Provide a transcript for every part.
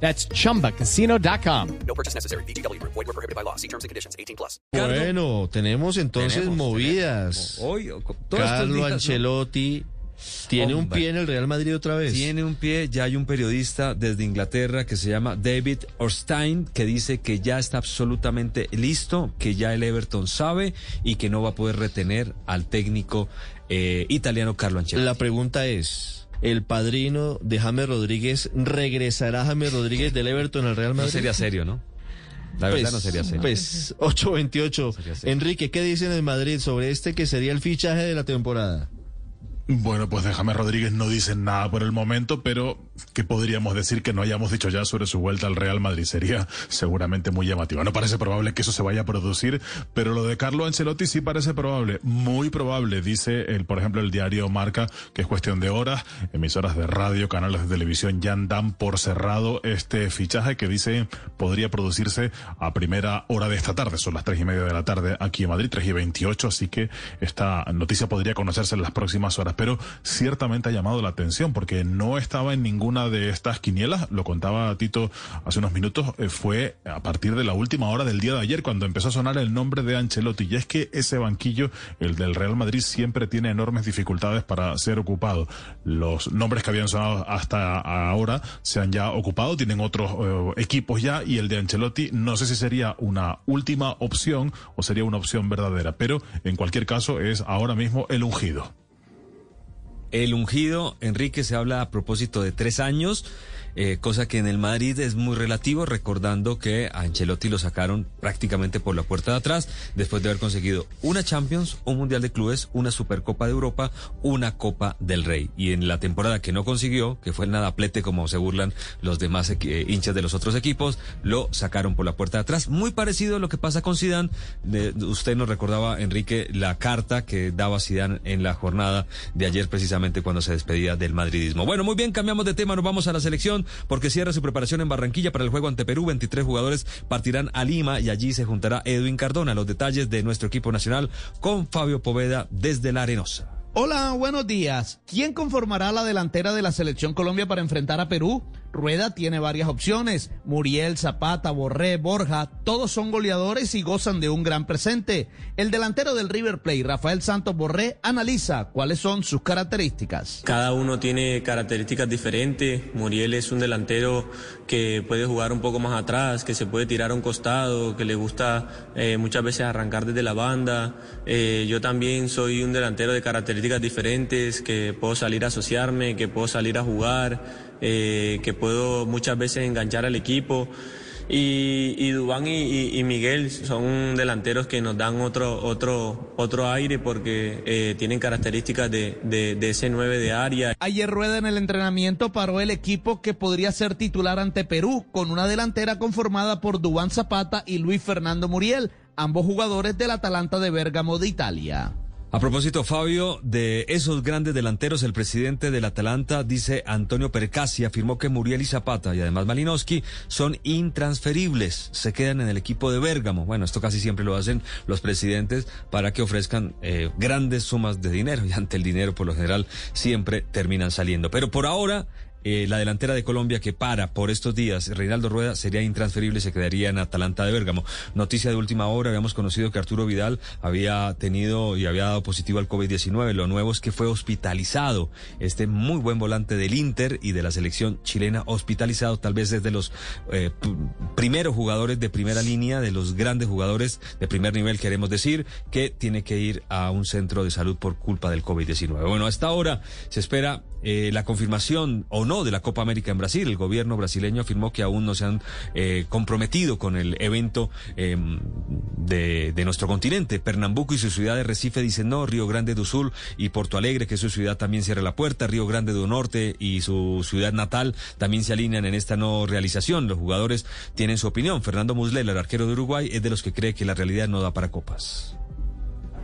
That's chumbacasino.com. No purchase necessary. BGW. Void were prohibited by law. See terms and conditions. 18 plus. Bueno, tenemos entonces Tenemos, movidas. Hoy, Carlo días, ¿no? Ancelotti tiene un Hombre. pie en el Real Madrid otra vez. Tiene un pie, ya hay un periodista desde Inglaterra que se llama David Orstein que dice que ya está absolutamente listo, que ya el Everton sabe y que no va a poder retener al técnico eh, italiano Carlo Ancelotti. La pregunta es, ¿el padrino de James Rodríguez regresará James Rodríguez del Everton al Real No Madrid? sería serio, ¿no? La verdad no sería serio. Pues 828. Sería serio. Enrique, ¿qué dicen en Madrid sobre este que sería el fichaje de la temporada? Bueno, pues de James Rodríguez no dicen nada por el momento, pero ¿qué podríamos decir que no hayamos dicho ya sobre su vuelta al Real Madrid? Sería seguramente muy llamativa. No parece probable que eso se vaya a producir, pero lo de Carlo Ancelotti sí parece probable, muy probable, dice el, por ejemplo, el diario Marca, que es cuestión de horas, emisoras de radio, canales de televisión ya dan por cerrado este fichaje que dice podría producirse a primera hora de esta tarde, son las tres y media de la tarde aquí en Madrid, tres y veintiocho, así que esta noticia podría conocerse en las próximas horas, pero ciertamente ha llamado la atención porque no estaba en ninguna de estas quinielas, lo contaba Tito hace unos minutos, eh, fue a partir de la última hora del día de ayer cuando empezó a sonar el nombre de Ancelotti, y es que ese banquillo, el del Real Madrid, siempre tiene enormes dificultades para ser ocupado. Los nombres que habían sonado hasta ahora se han ya ocupado, tienen otros eh, equipos ya, y el de Ancelotti no sé si sería una última opción o sería una opción verdadera, pero en cualquier caso es ahora mismo el ungido. El ungido, Enrique, se habla a propósito de tres años, eh, cosa que en el Madrid es muy relativo, recordando que Ancelotti lo sacaron prácticamente por la puerta de atrás, después de haber conseguido una Champions, un Mundial de Clubes, una Supercopa de Europa, una Copa del Rey. Y en la temporada que no consiguió, que fue el nadaplete como se burlan los demás eh, hinchas de los otros equipos, lo sacaron por la puerta de atrás. Muy parecido a lo que pasa con Zidane. Usted nos recordaba, Enrique, la carta que daba Zidane en la jornada de ayer precisamente cuando se despedía del madridismo. Bueno, muy bien, cambiamos de tema, nos vamos a la selección porque cierra su preparación en Barranquilla para el juego ante Perú. 23 jugadores partirán a Lima y allí se juntará Edwin Cardona. Los detalles de nuestro equipo nacional con Fabio Poveda desde La Arenosa. Hola, buenos días. ¿Quién conformará la delantera de la selección Colombia para enfrentar a Perú? Rueda tiene varias opciones. Muriel, Zapata, Borré, Borja, todos son goleadores y gozan de un gran presente. El delantero del River Plate, Rafael Santos Borré, analiza cuáles son sus características. Cada uno tiene características diferentes. Muriel es un delantero que puede jugar un poco más atrás, que se puede tirar a un costado, que le gusta eh, muchas veces arrancar desde la banda. Eh, yo también soy un delantero de características diferentes, que puedo salir a asociarme, que puedo salir a jugar, eh, que puedo muchas veces enganchar al equipo. Y, y Dubán y, Miguel son delanteros que nos dan otro, otro, otro aire porque eh, tienen características de, de, de ese 9 de área. Ayer Rueda en el entrenamiento paró el equipo que podría ser titular ante Perú, con una delantera conformada por Dubán Zapata y Luis Fernando Muriel, ambos jugadores del Atalanta de Bérgamo de Italia. A propósito, Fabio, de esos grandes delanteros, el presidente del Atalanta, dice Antonio Percassi, afirmó que Muriel y Zapata y además Malinowski son intransferibles, se quedan en el equipo de Bérgamo. Bueno, esto casi siempre lo hacen los presidentes para que ofrezcan eh, grandes sumas de dinero y ante el dinero por lo general siempre terminan saliendo. Pero por ahora... eh, la delantera de Colombia que para por estos días, Reinaldo Rueda sería intransferible se quedaría en Atalanta de Bérgamo. Noticia de última hora, habíamos conocido que Arturo Vidal había tenido y había dado positivo al COVID-19. Lo nuevo es que fue hospitalizado. Este muy buen volante del Inter y de la selección chilena hospitalizado, tal vez es de los eh, primeros jugadores de primera línea, de los grandes jugadores de primer nivel, queremos decir, que tiene que ir a un centro de salud por culpa del COVID-19. Bueno, hasta ahora se espera eh, la confirmación o no de la Copa América en Brasil. El gobierno brasileño afirmó que aún no se han eh, comprometido con el evento eh, de, nuestro continente. Pernambuco y su ciudad de Recife dicen no, Río Grande do Sul y Porto Alegre, que su ciudad también cierra la puerta, Río Grande do Norte y su ciudad natal también se alinean en esta no realización. Los jugadores tienen su opinión. Fernando Muslera, el arquero de Uruguay, es de los que cree que la realidad no da para copas.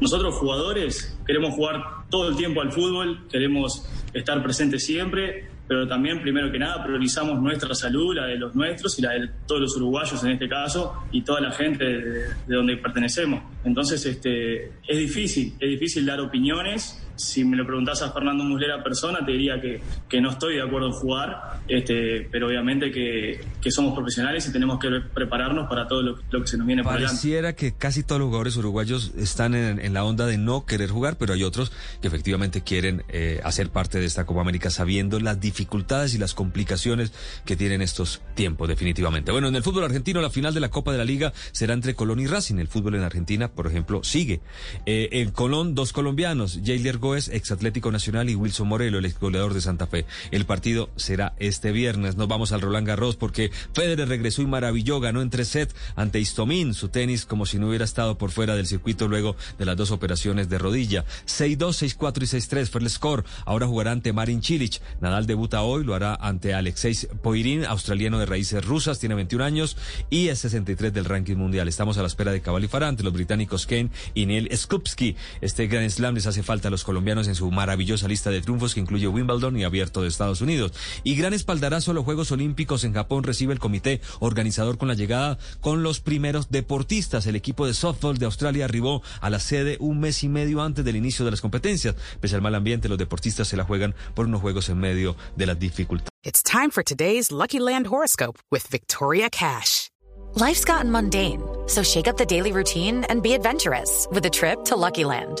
Nosotros jugadores queremos jugar todo el tiempo al fútbol, queremos estar presentes siempre, pero también, primero que nada, priorizamos nuestra salud, la de los nuestros y la de todos los uruguayos en este caso, y toda la gente de, de donde pertenecemos. Entonces, este, es difícil, es difícil dar opiniones. Si me lo preguntás a Fernando Muslera persona, te diría que, que no estoy de acuerdo en jugar, este, pero obviamente que, que somos profesionales y tenemos que prepararnos para todo lo, lo que se nos viene por delante. Pareciera que casi todos los jugadores uruguayos están en, en, la onda de no querer jugar, pero hay otros que efectivamente quieren eh, hacer parte de esta Copa América sabiendo las dificultades y las complicaciones que tienen estos tiempos, definitivamente. Bueno, en el fútbol argentino, la final de la Copa de la Liga será entre Colón y Racing. El fútbol en Argentina, por ejemplo, sigue. Eh, en Colón, dos colombianos, Jailer Goes, ex Atlético Nacional, y Wilson Morelo, el ex goleador de Santa Fe. El partido será este viernes. Nos vamos al Roland Garros porque Federer regresó y maravilló, ganó en tres sets ante Istomín, su tenis como si no hubiera estado por fuera del circuito luego de las dos operaciones de rodilla. 6-2, 6-4 y 6-3 fue el score. Ahora jugará ante Marin Cilic. Nadal debuta hoy, lo hará ante Alexei Poirin, australiano de raíces rusas, tiene 21 años y es 63 del ranking mundial. Estamos a la espera de Cabal y Farah ante los británicos Kane y Neil Skupski. Este Grand Slam les hace falta a los colombianos en su maravillosa lista de triunfos que incluye Wimbledon y Abierto de Estados Unidos. Y gran espaldarazo a los Juegos Olímpicos en Japón recibe el comité organizador con la llegada con los primeros deportistas. El equipo de softball de Australia arribó a la sede un mes y medio antes del inicio de las competencias. Pese al mal ambiente, los deportistas se la juegan por unos juegos en medio de las dificultades. It's time for today's Lucky Land horoscope with Victoria Cash. Life's gotten mundane, so shake up the daily routine and be adventurous with a trip to Lucky Land.